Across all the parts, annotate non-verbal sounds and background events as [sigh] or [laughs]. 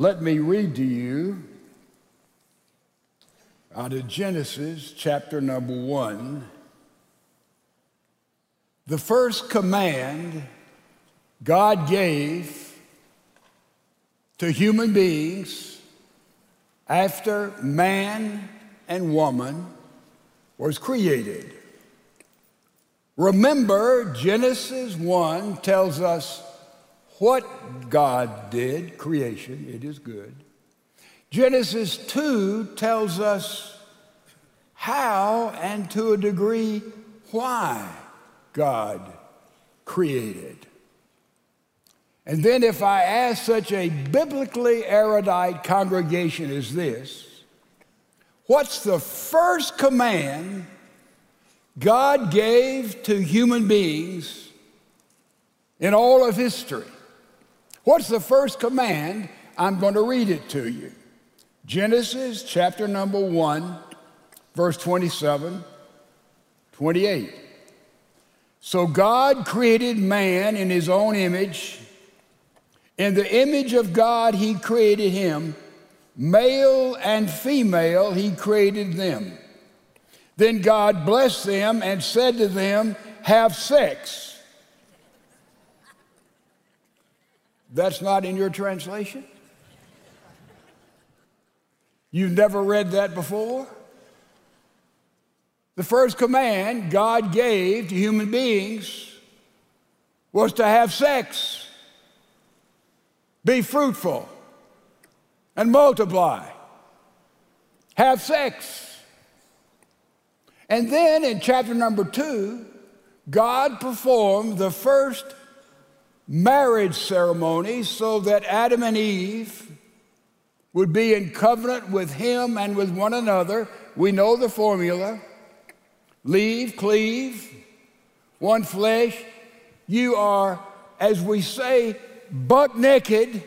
Let me read to you out of Genesis chapter number one. The first command God gave to human beings after man and woman was created. Remember, Genesis 1 tells us what God did, creation, it is good. Genesis 2 tells us how and to a degree why God created. And then, if I ask such a biblically erudite congregation as this, what's the first command God gave to human beings in all of history? What's the first command? I'm going to read it to you. Genesis chapter number 1, verse 27, 28. So God created man in his own image. In the image of God, he created him. Male and female, he created them. Then God blessed them and said to them, Have sex That's not in your translation? You've never read that before? The first command God gave to human beings was to have sex, be fruitful, and multiply. Have sex. And then in chapter number two, God performed the first marriage ceremony so that Adam and Eve would be in covenant with him and with one another. We know the formula leave, cleave, one flesh. You are, as we say, buck naked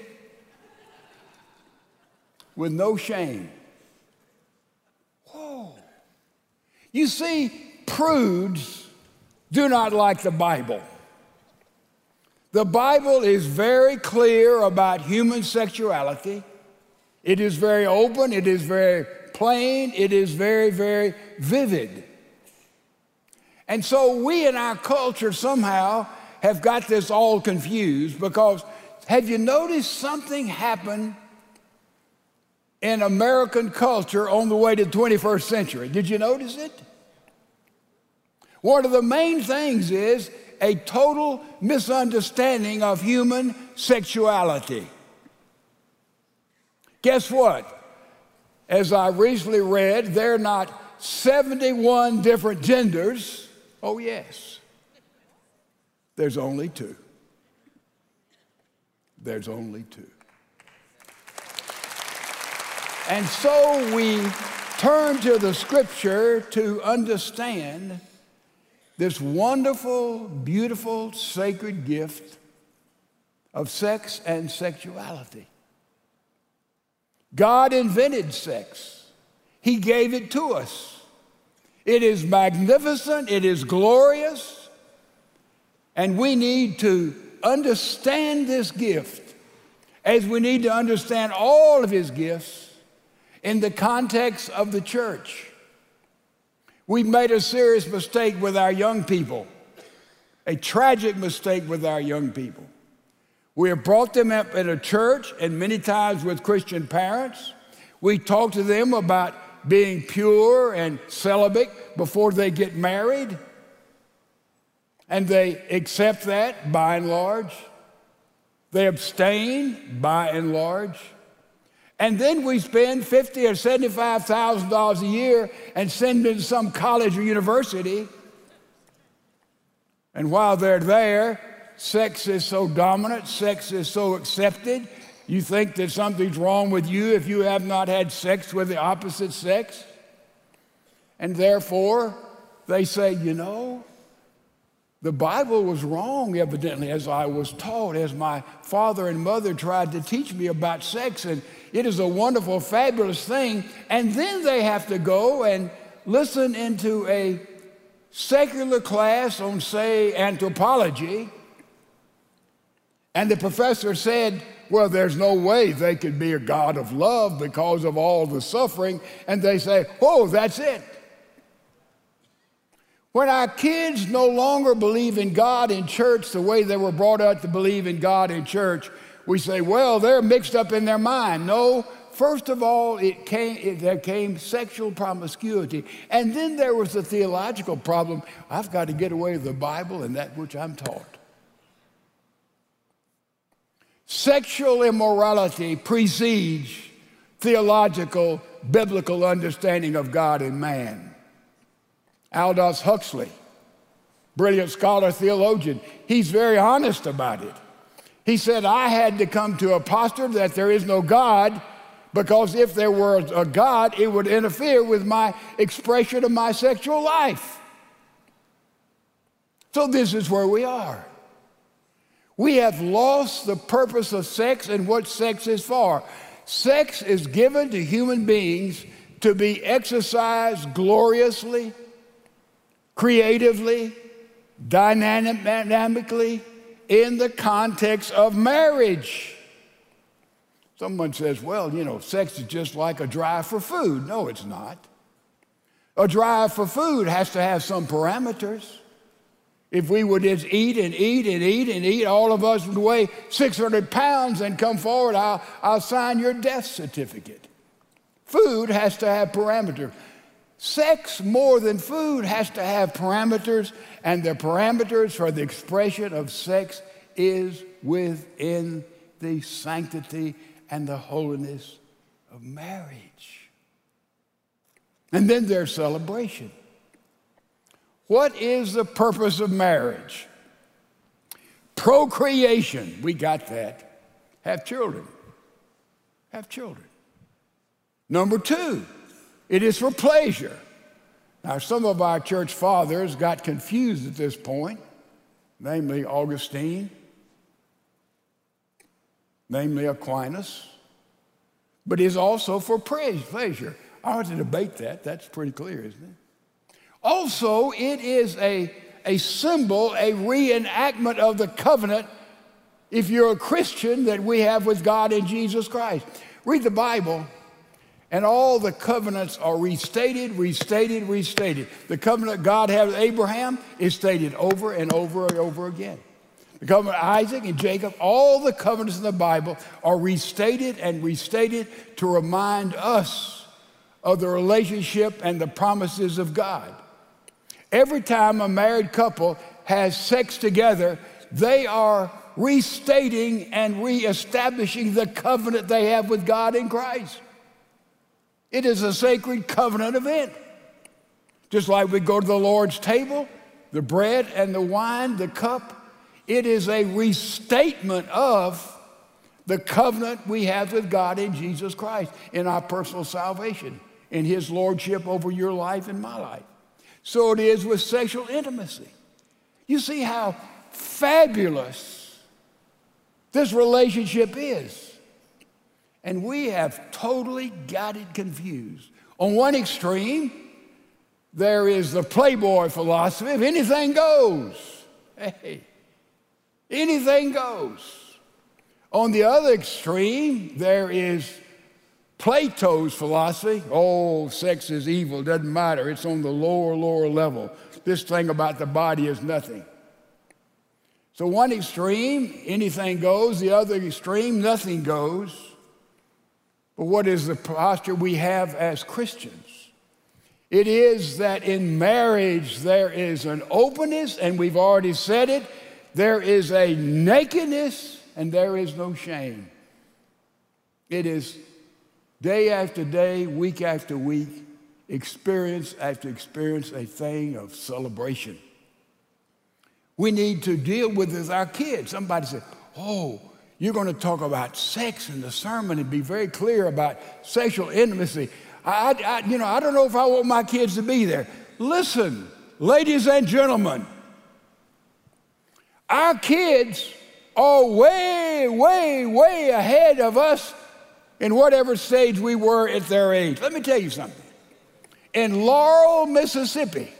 with no shame. Whoa. You see, prudes do not like the Bible. The Bible is very clear about human sexuality. It is very open, it is very plain, it is very, very vivid. And so we in our culture somehow have got this all confused because have you noticed something happen in American culture on the way to the 21st century? Did you notice it? One of the main things is a total misunderstanding of human sexuality. Guess what? As I recently read, there are not 71 different genders. Oh, yes. There's only two. There's only two. And so we turn to the scripture to understand this wonderful, beautiful, sacred gift of sex and sexuality. God invented sex, He gave it to us. It is magnificent, it is glorious, and we need to understand this gift as we need to understand all of His gifts in the context of the church. We've made a serious mistake with our young people, a tragic mistake with our young people. We have brought them up in a church and many times with Christian parents. We talk to them about being pure and celibate before they get married. And they accept that by and large. They abstain by and large. And then we spend fifty or seventy-five thousand dollars a year and send them to some college or university. And while they're there, sex is so dominant, sex is so accepted. You think that something's wrong with you if you have not had sex with the opposite sex. And therefore, they say, you know, the Bible was wrong, evidently, as I was taught, as my father and mother tried to teach me about sex. And it is a wonderful, fabulous thing. And then they have to go and listen into a secular class on, say, anthropology. And the professor said, well, there's no way they could be a God of love because of all the suffering. And they say, oh, that's it. When our kids no longer believe in God in church the way they were brought up to believe in God in church, we say, well, they're mixed up in their mind. No, first of all, it came, it, there came sexual promiscuity. And then there was the theological problem I've got to get away with the Bible and that which I'm taught. Sexual immorality precedes theological, biblical understanding of God and man. Aldous Huxley, brilliant scholar, theologian, he's very honest about it. He said, I had to come to a posture that there is no God because if there were a God, it would interfere with my expression of my sexual life. So, this is where we are. We have lost the purpose of sex and what sex is for. Sex is given to human beings to be exercised gloriously creatively, dynamically in the context of marriage. Someone says, well, you know, sex is just like a drive for food. No, it's not. A drive for food has to have some parameters. If we would just eat and eat and eat and eat, all of us would weigh 600 pounds and come forward, I'll, I'll sign your death certificate. Food has to have parameters. Sex, more than food, has to have parameters, and the parameters for the expression of sex is within the sanctity and the holiness of marriage. And then there's celebration. What is the purpose of marriage? Procreation. We got that. Have children. Have children. Number two, it is for pleasure. Now, some of our church fathers got confused at this point, namely Augustine, namely Aquinas, but is also for pleasure. I want to debate that. That's pretty clear, isn't it? Also, it is a, a symbol, a reenactment of the covenant, if you're a Christian, that we have with God in Jesus Christ. Read the Bible and all the covenants are restated, restated, restated. The covenant God had with Abraham is stated over and over and over again. The covenant of Isaac and Jacob, all the covenants in the Bible are restated and restated to remind us of the relationship and the promises of God. Every time a married couple has sex together, they are restating and reestablishing the covenant they have with God in Christ. It is a sacred covenant event. Just like we go to the Lord's table, the bread and the wine, the cup, it is a restatement of the covenant we have with God in Jesus Christ in our personal salvation, in His Lordship over your life and my life. So it is with sexual intimacy. You see how fabulous this relationship is. And we have totally got it confused. On one extreme, there is the playboy philosophy of anything goes. Hey, anything goes. On the other extreme, there is Plato's philosophy. Oh, sex is evil, doesn't matter. It's on the lower, lower level. This thing about the body is nothing. So, one extreme, anything goes. The other extreme, nothing goes. But what is the posture we have as Christians? It is that in marriage there is an openness, and we've already said it, there is a nakedness, and there is no shame. It is day after day, week after week, experience after experience, a thing of celebration. We need to deal with this our kids. Somebody said, Oh, you're going to talk about sex in the sermon and be very clear about sexual intimacy. I, I, you know, I don't know if I want my kids to be there. Listen, ladies and gentlemen, our kids are way, way, way ahead of us in whatever stage we were at their age. Let me tell you something. In Laurel, Mississippi,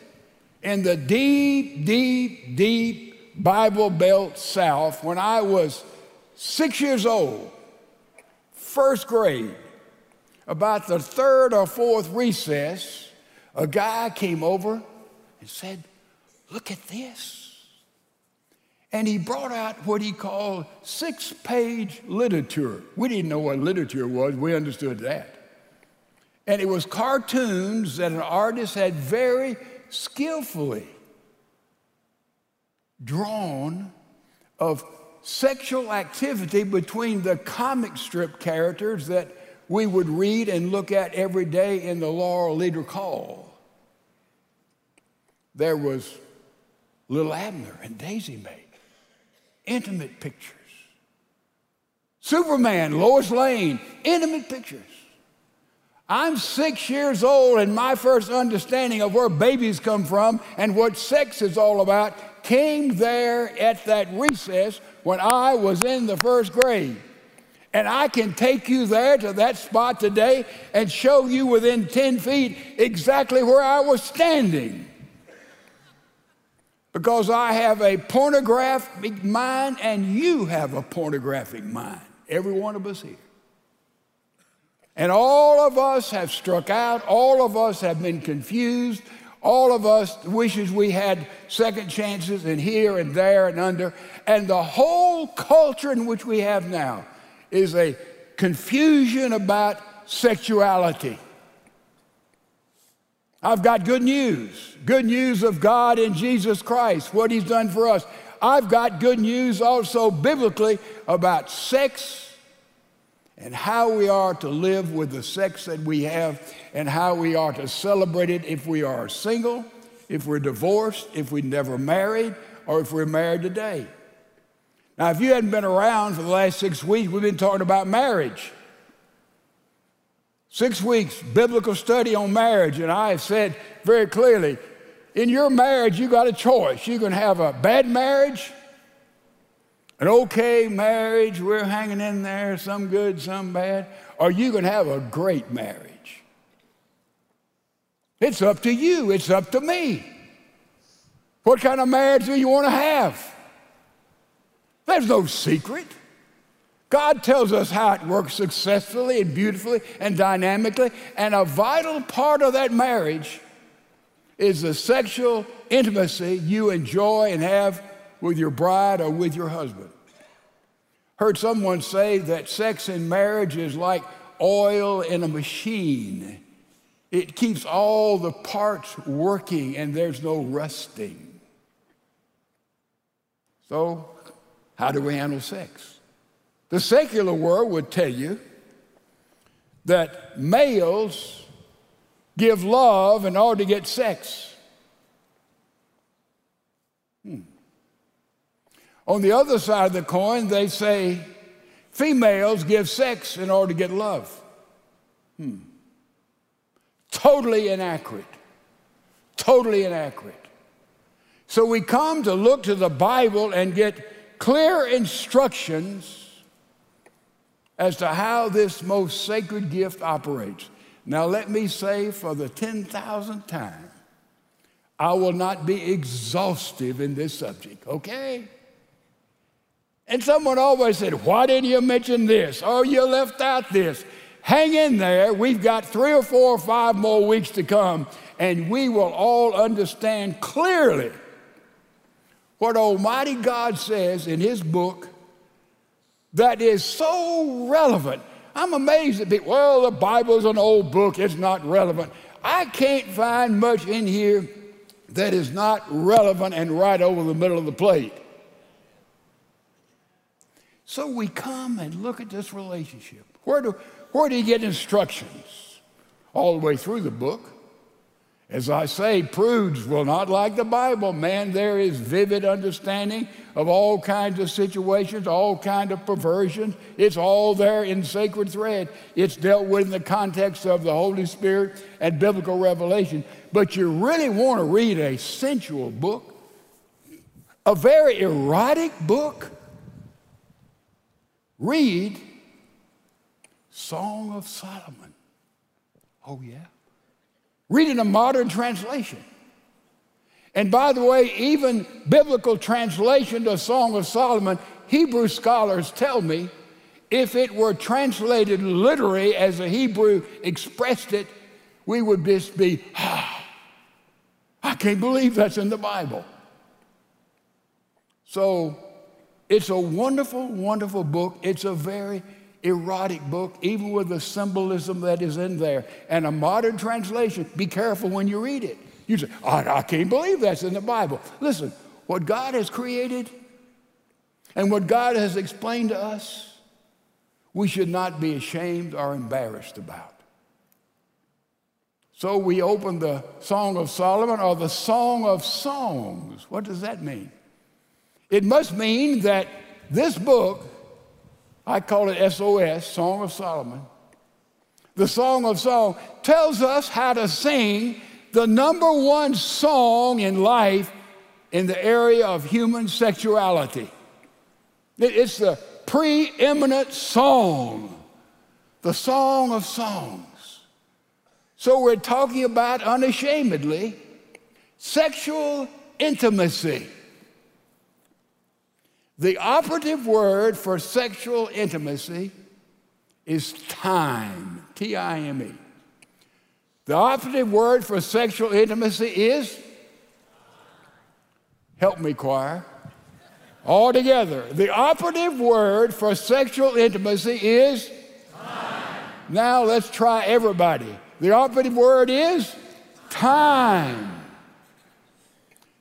in the deep, deep, deep Bible Belt South, when I was six years old, first grade, about the third or fourth recess, a guy came over and said, Look at this. And he brought out what he called six page literature. We didn't know what literature was, we understood that. And it was cartoons that an artist had very skillfully drawn of sexual activity between the comic strip characters that we would read and look at every day in the Laurel Leader Call. There was Little Abner and Daisy Mae, intimate pictures. Superman, Lois Lane, intimate pictures. I'm six years old, and my first understanding of where babies come from and what sex is all about came there at that recess when I was in the first grade. And I can take you there to that spot today and show you within 10 feet exactly where I was standing. Because I have a pornographic mind and you have a pornographic mind. Every one of us here. And all of us have struck out, all of us have been confused, all of us wishes we had second chances and here and there and under. And the whole culture in which we have now is a confusion about sexuality. I've got good news good news of God in Jesus Christ, what He's done for us. I've got good news also biblically about sex and how we are to live with the sex that we have and how we are to celebrate it if we are single, if we're divorced, if we never married, or if we're married today. Now, if you hadn't been around for the last six weeks, we've been talking about marriage. Six weeks, biblical study on marriage, and I have said very clearly in your marriage, you got a choice. You can have a bad marriage an okay marriage, we're hanging in there, some good, some bad, or you can have a great marriage. It's up to you, it's up to me. What kind of marriage do you want to have? There's no secret. God tells us how it works successfully and beautifully and dynamically, and a vital part of that marriage is the sexual intimacy you enjoy and have with your bride or with your husband. Heard someone say that sex in marriage is like oil in a machine. It keeps all the parts working and there's no rusting. So, how do we handle sex? The secular world would tell you that males give love in order to get sex. Hmm. On the other side of the coin, they say females give sex in order to get love. Hmm. Totally inaccurate. Totally inaccurate. So we come to look to the Bible and get clear instructions as to how this most sacred gift operates. Now, let me say for the 10,000th time, I will not be exhaustive in this subject, okay? And someone always said, Why didn't you mention this? Oh, you left out this. Hang in there. We've got three or four or five more weeks to come, and we will all understand clearly what Almighty God says in His book that is so relevant. I'm amazed at people, well, the Bible's an old book, it's not relevant. I can't find much in here that is not relevant and right over the middle of the plate. So we come and look at this relationship. Where do, where do you get instructions? All the way through the book. As I say, prudes will not like the Bible. Man, there is vivid understanding of all kinds of situations, all kinds of perversions. It's all there in sacred thread. It's dealt with in the context of the Holy Spirit and biblical revelation. But you really want to read a sensual book, a very erotic book, Read Song of Solomon. Oh, yeah. Read in a modern translation. And by the way, even biblical translation to Song of Solomon, Hebrew scholars tell me, if it were translated literally as the Hebrew expressed it, we would just be, ah, I can't believe that's in the Bible. So it's a wonderful, wonderful book. It's a very erotic book, even with the symbolism that is in there. And a modern translation, be careful when you read it. You say, I, I can't believe that's in the Bible. Listen, what God has created and what God has explained to us, we should not be ashamed or embarrassed about. So we open the Song of Solomon or the Song of Songs. What does that mean? It must mean that this book I call it SOS, Song of Solomon. The Song of Song tells us how to sing the number one song in life in the area of human sexuality. It's the preeminent song, the Song of Songs. So we're talking about unashamedly sexual intimacy. The operative word for sexual intimacy is time, T I M E. The operative word for sexual intimacy is, help me, choir, all together. The operative word for sexual intimacy is, time. now let's try everybody. The operative word is time.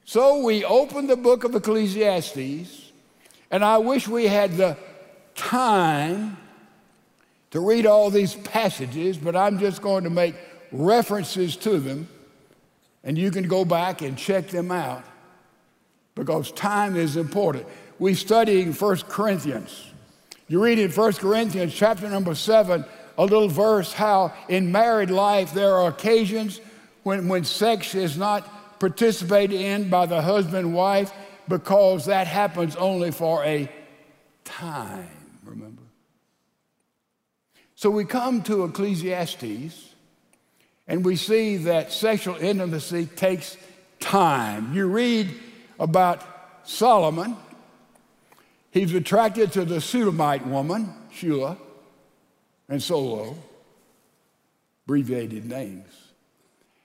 So we open the book of Ecclesiastes and I wish we had the time to read all these passages, but I'm just going to make references to them, and you can go back and check them out because time is important. We're studying 1 Corinthians. You read in 1 Corinthians chapter number 7, a little verse how in married life there are occasions when, when sex is not participated in by the husband and wife because that happens only for a time, remember? So we come to Ecclesiastes and we see that sexual intimacy takes time. You read about Solomon, he's attracted to the Shulamite woman, Shula, and Solo, abbreviated names.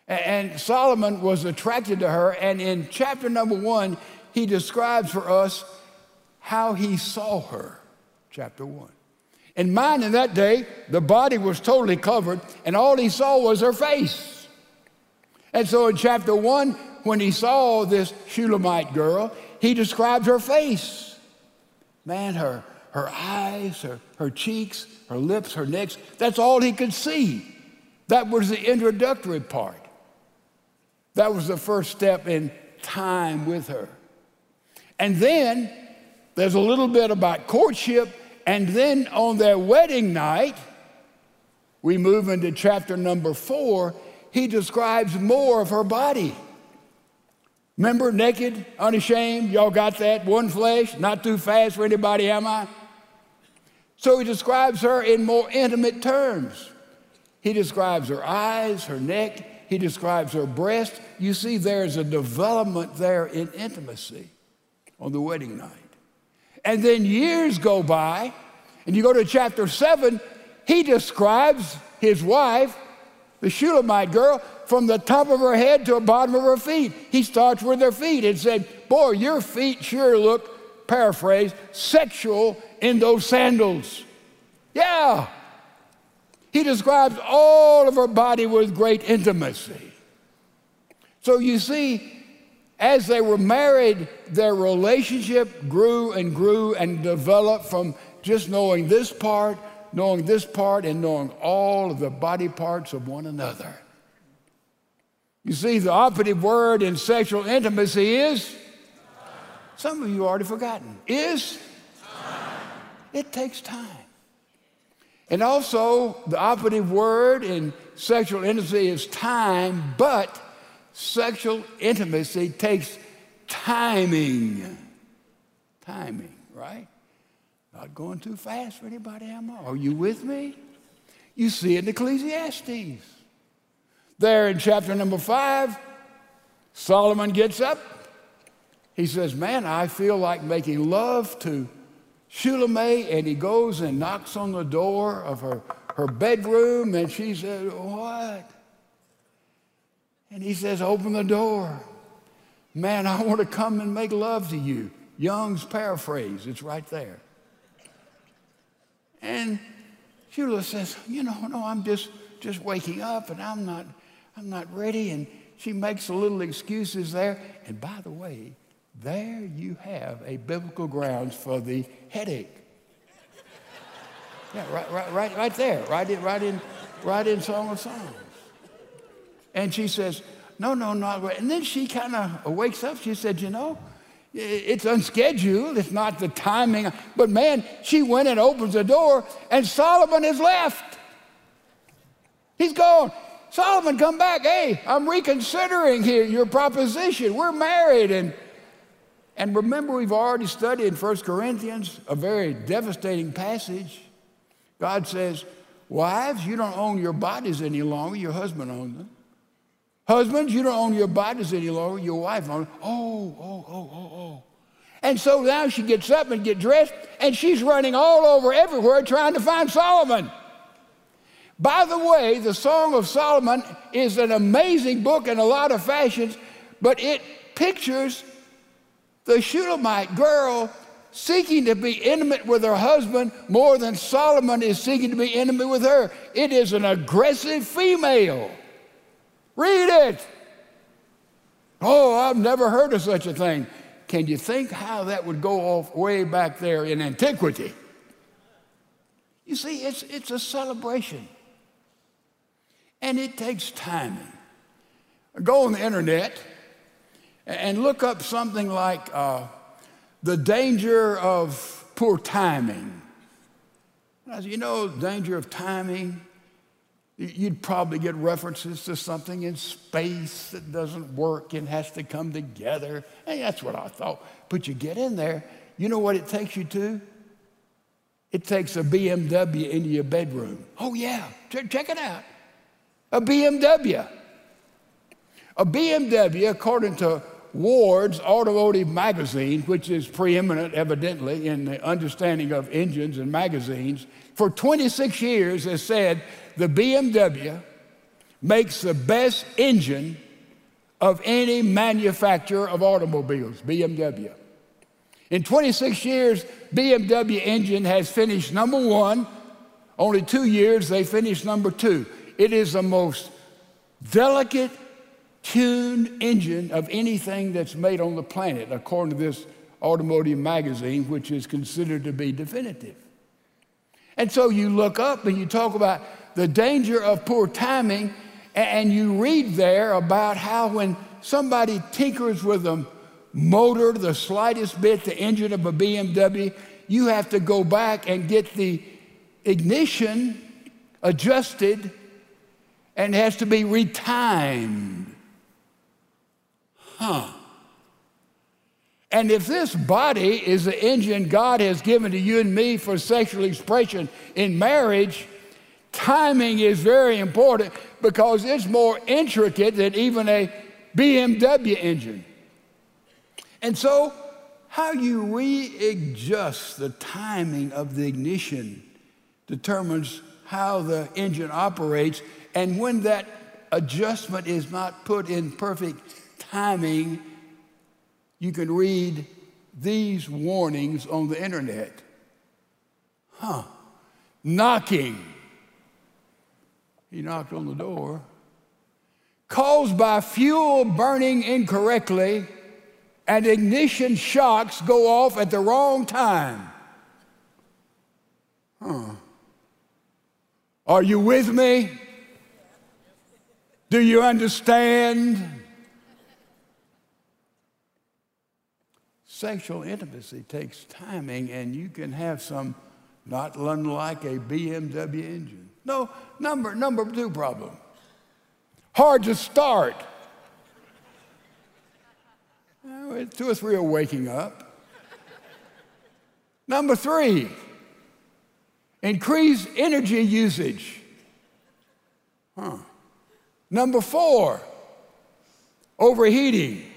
And Solomon was attracted to her, and in chapter number one, he describes for us how he saw her, chapter 1. In mine, in that day, the body was totally covered, and all he saw was her face. And so in chapter 1, when he saw this Shulamite girl, he describes her face. Man, her, her eyes, her, her cheeks, her lips, her necks, that's all he could see. That was the introductory part. That was the first step in time with her. And then there's a little bit about courtship. And then on their wedding night, we move into chapter number four, he describes more of her body. Remember, naked, unashamed, y'all got that? One flesh, not too fast for anybody, am I? So he describes her in more intimate terms. He describes her eyes, her neck, he describes her breast. You see, there's a development there in intimacy on the wedding night. And then years go by, and you go to chapter 7, he describes his wife, the Shulamite girl, from the top of her head to the bottom of her feet. He starts with her feet and said, Boy, your feet sure look, paraphrase, sexual in those sandals. Yeah. He describes all of her body with great intimacy. So you see, as they were married, their relationship grew and grew and developed from just knowing this part, knowing this part, and knowing all of the body parts of one another. You see, the operative word in sexual intimacy is, some of you already forgotten, is, Time. it takes time. And also, the operative word in sexual intimacy is time, but sexual intimacy takes timing. Timing, right? Not going too fast for anybody, am I? Are you with me? You see it in Ecclesiastes. There in chapter number five, Solomon gets up. He says, Man, I feel like making love to Shulamite and he goes and knocks on the door of her, her bedroom and she says, What? And he says, Open the door. Man, I want to come and make love to you. Young's paraphrase, it's right there. And Shula says, You know, no, I'm just, just waking up and I'm not, I'm not ready. And she makes little excuses there. And by the way, there you have a biblical grounds for the headache. Yeah, right, right, right, right there, right in, right in, right in Song of Songs. And she says, no, no, not. And then she kind of wakes up. She said, you know, it's unscheduled. It's not the timing. But man, she went and opens the door, and Solomon is left. He's gone. Solomon, come back. Hey, I'm reconsidering here your proposition. We're married. And, and remember, we've already studied in 1 Corinthians a very devastating passage. God says, Wives, you don't own your bodies any longer, your husband owns them. Husbands, you don't own your bodies any longer, your wife owns. Oh, oh, oh, oh, oh. And so now she gets up and gets dressed, and she's running all over everywhere trying to find Solomon. By the way, the Song of Solomon is an amazing book in a lot of fashions, but it pictures the Shulamite girl seeking to be intimate with her husband more than Solomon is seeking to be intimate with her. It is an aggressive female. Read it. Oh, I've never heard of such a thing. Can you think how that would go off way back there in antiquity? You see, it's, it's a celebration. And it takes timing. Go on the internet and look up something like uh, the danger of poor timing. You know, danger of timing, you'd probably get references to something in space that doesn't work and has to come together. Hey, that's what I thought. But you get in there, you know what it takes you to? It takes a BMW into your bedroom. Oh, yeah, check it out a BMW. A BMW, according to Ward's Automotive Magazine, which is preeminent evidently in the understanding of engines and magazines, for 26 years has said the BMW makes the best engine of any manufacturer of automobiles, BMW. In 26 years, BMW engine has finished number one. Only two years they finished number two. It is the most delicate, tuned engine of anything that's made on the planet, according to this automotive magazine, which is considered to be definitive. And so you look up and you talk about the danger of poor timing, and you read there about how when somebody tinkers with a motor, the slightest bit, the engine of a BMW, you have to go back and get the ignition adjusted and has to be retimed. Huh. And if this body is the engine God has given to you and me for sexual expression in marriage, timing is very important because it's more intricate than even a BMW engine. And so, how you readjust the timing of the ignition determines how the engine operates and when that adjustment is not put in perfect timing, you can read these warnings on the internet. Huh. Knocking. He knocked on the door. Caused by fuel burning incorrectly and ignition shocks go off at the wrong time. Huh. Are you with me? Do you understand? Sexual intimacy takes timing, and you can have some not unlike a BMW engine. No, number, number two problem hard to start. Two or three are waking up. Number three, increased energy usage. Huh. Number four, overheating.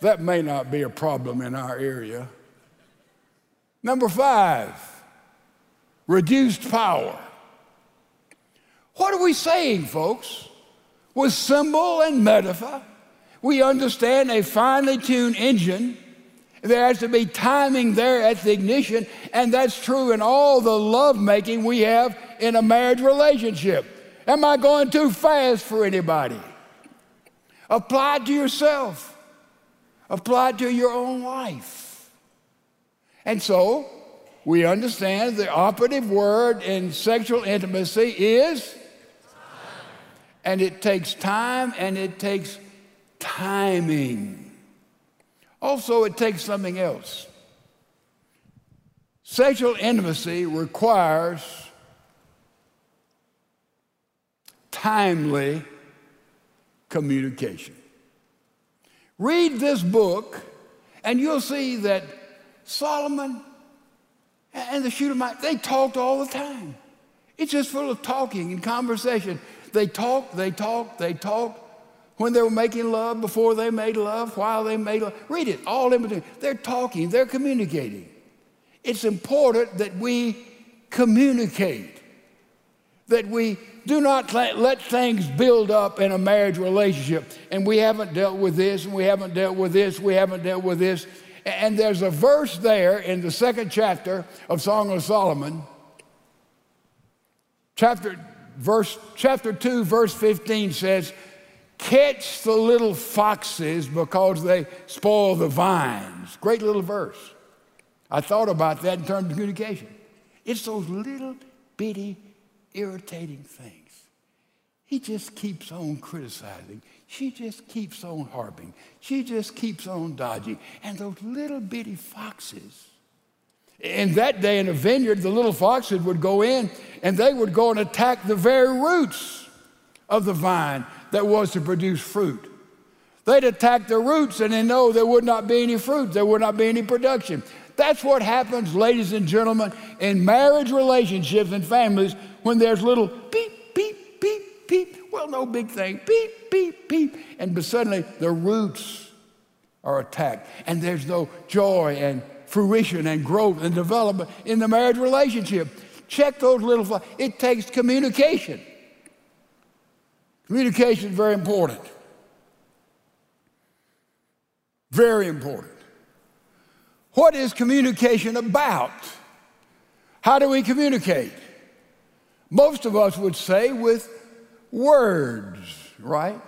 That may not be a problem in our area. Number five, reduced power. What are we saying, folks? With symbol and metaphor, we understand a finely tuned engine. There has to be timing there at the ignition, and that's true in all the love making we have in a marriage relationship. Am I going too fast for anybody? Apply to yourself, apply to your own life. And so, we understand the operative word in sexual intimacy is and it takes time and it takes timing. Also, it takes something else. Sexual intimacy requires timely communication. Read this book, and you'll see that Solomon and the Shunammite, they talked all the time. It's just full of talking and conversation. They talked, they talked, they talked. When they were making love, before they made love, while they made love. Read it, all in between. They're talking, they're communicating. It's important that we communicate, that we do not let things build up in a marriage relationship. And we haven't dealt with this, and we haven't dealt with this, we haven't dealt with this. And there's a verse there in the second chapter of Song of Solomon, chapter verse, chapter 2, verse 15 says, Catch the little foxes because they spoil the vines. Great little verse. I thought about that in terms of communication. It's those little bitty, irritating things. He just keeps on criticizing. She just keeps on harping. She just keeps on dodging. And those little bitty foxes in that day in a vineyard, the little foxes would go in and they would go and attack the very roots of the vine that was to produce fruit. They'd attack the roots and they know there would not be any fruit, there would not be any production. That's what happens, ladies and gentlemen, in marriage relationships and families when there's little beep, beep, beep, beep. Well, no big thing. Beep, beep, beep. And suddenly the roots are attacked and there's no joy and fruition and growth and development in the marriage relationship. Check those little, it takes communication. Communication is very important. Very important. What is communication about? How do we communicate? Most of us would say with words, right?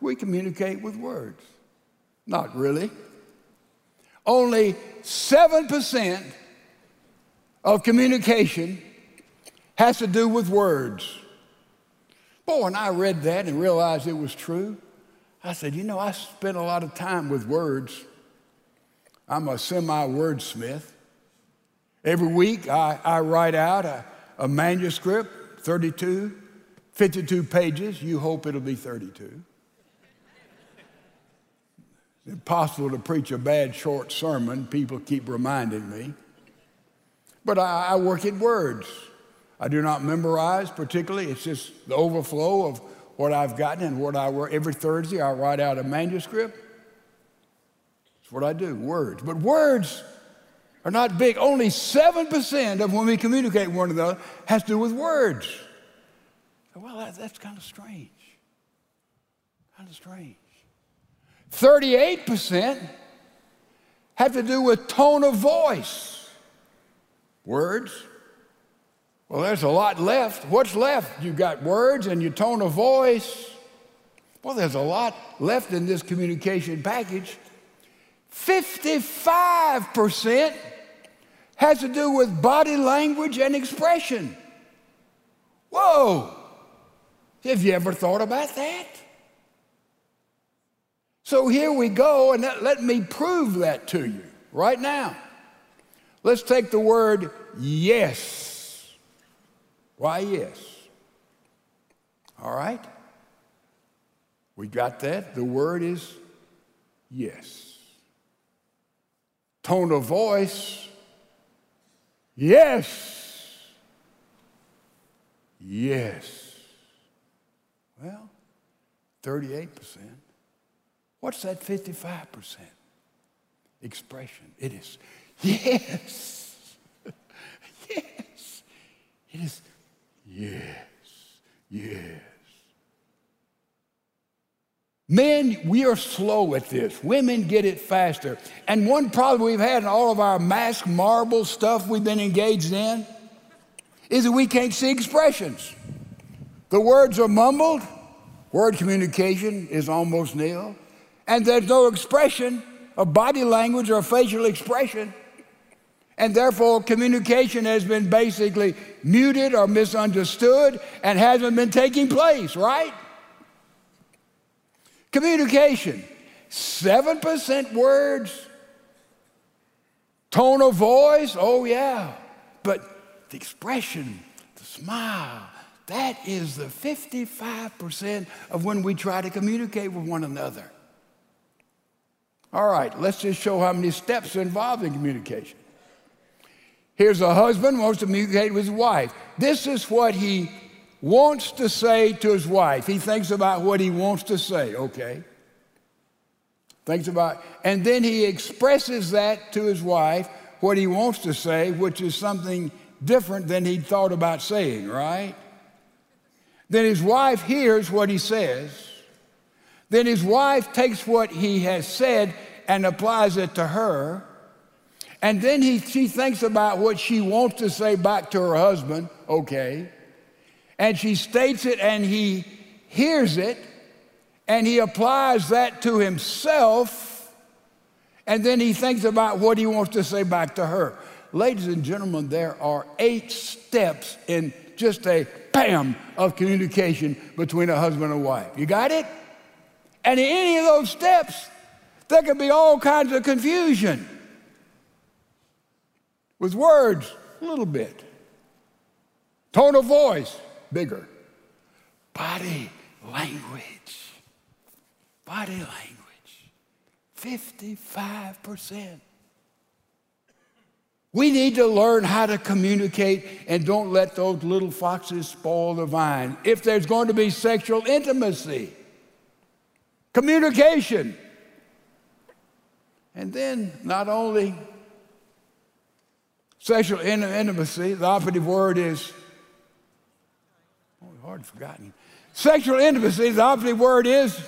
We communicate with words. Not really. Only 7% of communication has to do with words. Boy, when I read that and realized it was true, I said, you know, I spend a lot of time with words. I'm a semi wordsmith. Every week I, I write out a, a manuscript, 32, 52 pages. You hope it'll be 32. It's impossible to preach a bad short sermon, people keep reminding me. But I, I work in words. I do not memorize particularly, it's just the overflow of what I've gotten and what I work. Every Thursday, I write out a manuscript. That's what I do, words. But words are not big. Only 7% of when we communicate with one another has to do with words. Well, that, that's kind of strange. Kind of strange. 38% have to do with tone of voice. Words. Well, there's a lot left. What's left? You've got words and your tone of voice. Well, there's a lot left in this communication package. 55% has to do with body language and expression. Whoa! Have you ever thought about that? So here we go, and let, me prove that to you right now. Let's take the word yes. Why yes? All right? We got that? The word is yes. Tone of voice, Yes. Yes. Well, 38%. What's that 55% expression? It is yes. [laughs] yes. It is yes. Yes. Men, we are slow at this. Women get it faster. And one problem we've had in all of our mask marble stuff we've been engaged in is that we can't see expressions. The words are mumbled, word communication is almost nil, and there's no expression of body language or facial expression. And therefore, communication has been basically muted or misunderstood and hasn't been taking place, right? Communication 7% words, tone of voice, oh yeah, but the expression, the smile, that is the 55% of when we try to communicate with one another. All right, let's just show how many steps are involved in communication. Here's a husband wants to communicate with his wife. This is what he wants to say to his wife. He thinks about what he wants to say, okay? Thinks about, and then he expresses that to his wife, what he wants to say, which is something different than he'd thought about saying, right? Then his wife hears what he says. Then his wife takes what he has said and applies it to her. And then he, she thinks about what she wants to say back to her husband, okay? And she states it, and he hears it, and he applies that to himself, and then he thinks about what he wants to say back to her. Ladies and gentlemen, there are eight steps in just a bam of communication between a husband and wife. You got it? And in any of those steps, there can be all kinds of confusion. With words, a little bit. Tone of voice, bigger. Body language. Body language. 55%. We need to learn how to communicate and don't let those little foxes spoil the vine. If there's going to be sexual intimacy, communication. And then not only sexual intimacy, the operative word is forgotten. Sexual intimacy, the opposite word is.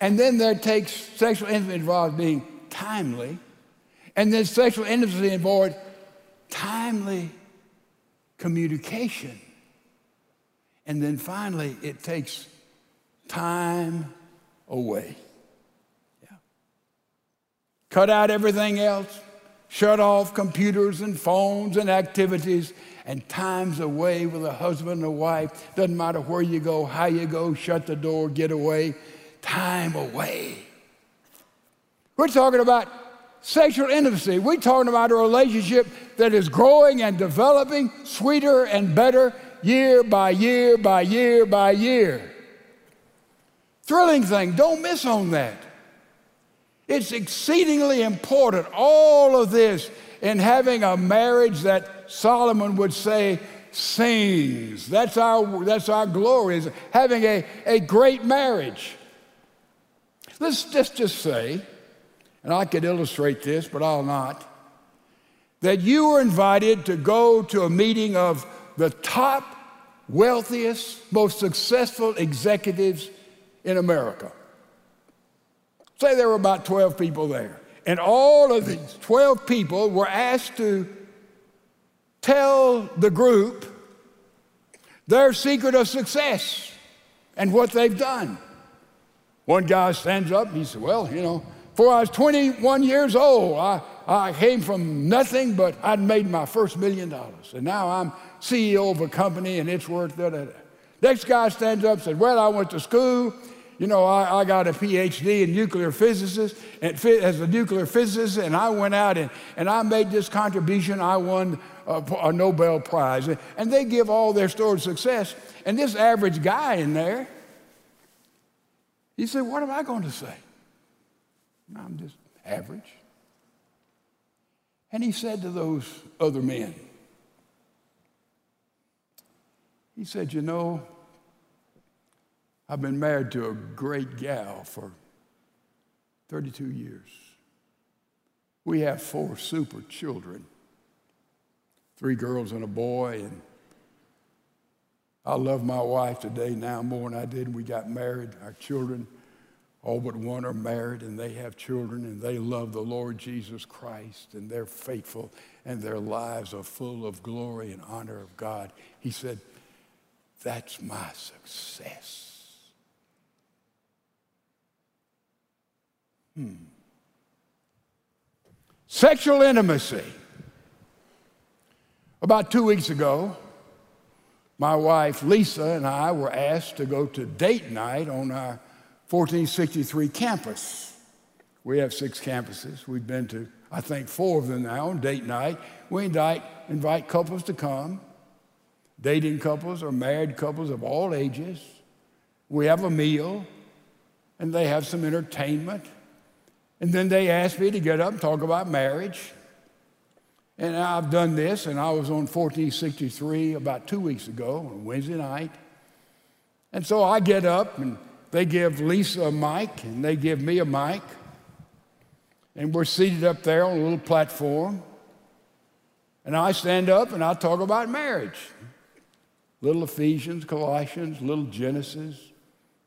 And then there takes sexual intimacy involves being timely. And then sexual intimacy involves timely communication. And then finally, it takes time away. Yeah. Cut out everything else, shut off computers and phones and activities, and time's away with a husband and a wife. Doesn't matter where you go, how you go, shut the door, get away. Time away. We're talking about sexual intimacy. We're talking about a relationship that is growing and developing sweeter and better year by year by year by year. Thrilling thing, don't miss on that. It's exceedingly important, all of this, in having a marriage that Solomon would say, sings. That's our, that's our glory, is having a, a great marriage. Let's just, just say, and I could illustrate this, but I'll not, that you were invited to go to a meeting of the top, wealthiest, most successful executives in America. Say there were about 12 people there. And all of these 12 people were asked to tell the group their secret of success and what they've done. One guy stands up and he said, Well, you know, before I was 21 years old, I, I came from nothing, but I'd made my first million dollars. And now I'm CEO of a company and it's worth da da da. Next guy stands up and said, Well, I went to school. You know, I, I got a PhD in nuclear physics and as a nuclear physicist, and I went out and, and I made this contribution. I won a, a Nobel Prize. And they give all their story of success. And this average guy in there, he said, What am I going to say? I'm just average. And he said to those other men, He said, You know, I've been married to a great gal for 32 years. We have four super children. three girls and a boy. And I love my wife today now more than I did when we got married. Our children, all but one, are married and they have children and they love the Lord Jesus Christ and they're faithful and their lives are full of glory and honor of God. He said, That's my success. Hmm. Sexual intimacy. About two weeks ago, my wife Lisa and I were asked to go to date night on our 1463 campus. We have six campuses. We've been to, I think, four of them now on date night. We invite, invite couples to come, dating couples or married couples of all ages. We have a meal, and they have some entertainment. And then they asked me to get up and talk about marriage. And I've done this, and I was on 1463 about two weeks ago on Wednesday night. And so I get up, and they give Lisa a mic, and they give me a mic. And we're seated up there on a little platform. And I stand up and I talk about marriage. Little Ephesians, Colossians, little Genesis,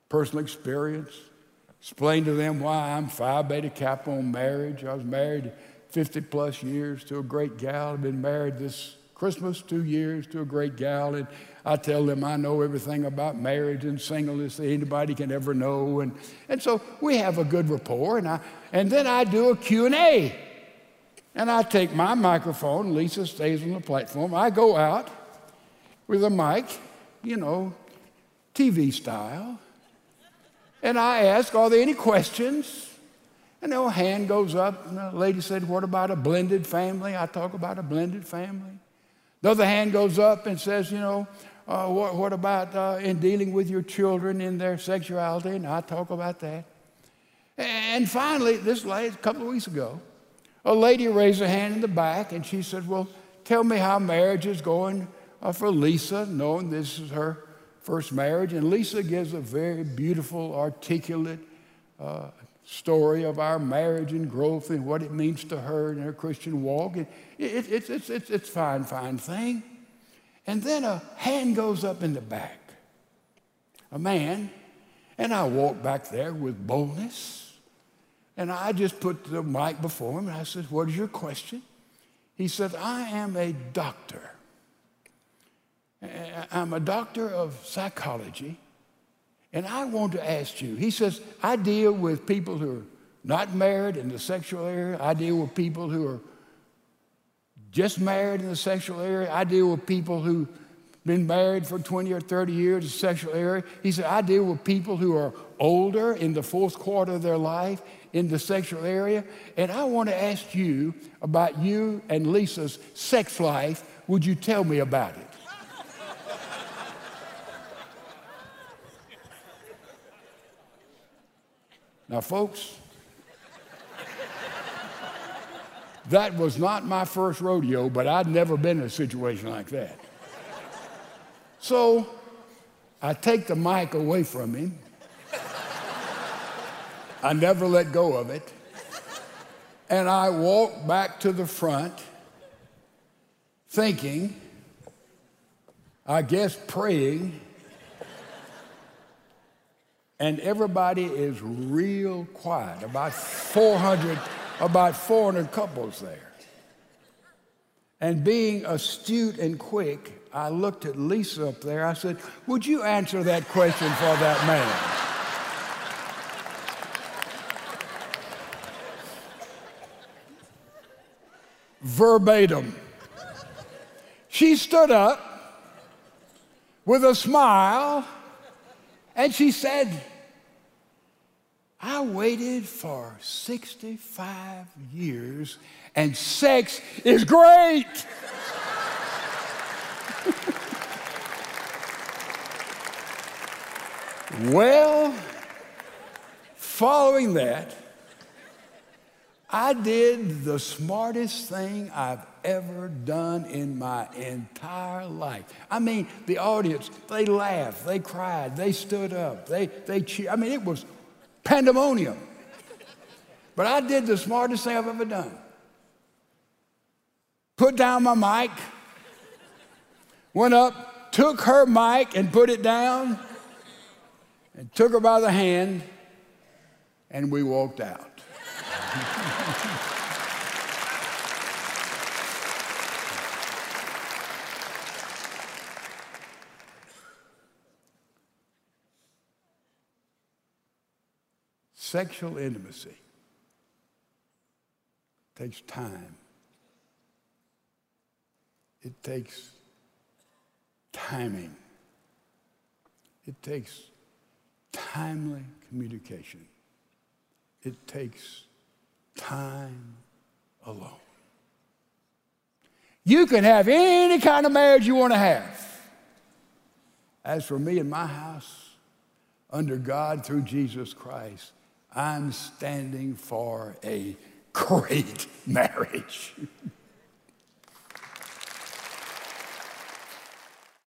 personal experience. Explain to them why I'm Phi Beta Kappa on marriage. I was married 50 plus years to a great gal. I've been married this Christmas two years to a great gal. And I tell them I know everything about marriage and singleness that anybody can ever know. And, and so we have a good rapport. And, I, and then I do a Q&A. And I take my microphone, Lisa stays on the platform. I go out with a mic, you know, TV style. And I ask, Are there any questions? And a hand goes up, and the lady said, What about a blended family? I talk about a blended family. The other hand goes up and says, You know, uh, what, what, about uh, in dealing with your children in their sexuality? And I talk about that. And finally, this lady, a couple of weeks ago, a lady raised her hand in the back and she said, Well, tell me how marriage is going uh, for Lisa, knowing this is her first marriage. And Lisa gives a very beautiful, articulate uh, story of our marriage and growth and what it means to her and her Christian walk. It, it, it, it's, it's, it's fine, fine thing. And then a hand goes up in the back, a man, and I walk back there with boldness. And I just put the mic before him and I said, What is your question? He said, I am a doctor. I'm a doctor of psychology, and I want to ask you. He says, I deal with people who are not married in the sexual area, I deal with people who are just married in the sexual area, I deal with people who've been married for 20 or 30 years in the sexual area. He said, I deal with people who are older in the fourth quarter of their life in the sexual area, and I want to ask you about you and Lisa's sex life. Would you tell me about it? Now, folks, that was not my first rodeo, but I'd never been in a situation like that. So I take the mic away from him. I never let go of it. And I walk back to the front thinking, I guess praying and everybody is real quiet. About 400, about 400 couples there. And being astute and quick, I looked at Lisa up there. I said, Would you answer that question for that man? Verbatim. She stood up with a smile and she said, I waited for 65 years and sex is great. [laughs] well, following that, I did the smartest thing I've ever done in my entire life. I mean, the audience, they laughed, they cried, they stood up, they, they cheered. I mean, it was pandemonium. But I did the smartest thing I've ever done. Put down my mic went up, took her mic and put it down, and took her by the hand, and we walked out. [laughs] Sexual intimacy takes time. It takes timing. It takes timely communication. It takes time alone. You can have any kind of marriage you want to have. As for me and my house, under God through Jesus Christ, I'm standing for a great marriage. [laughs]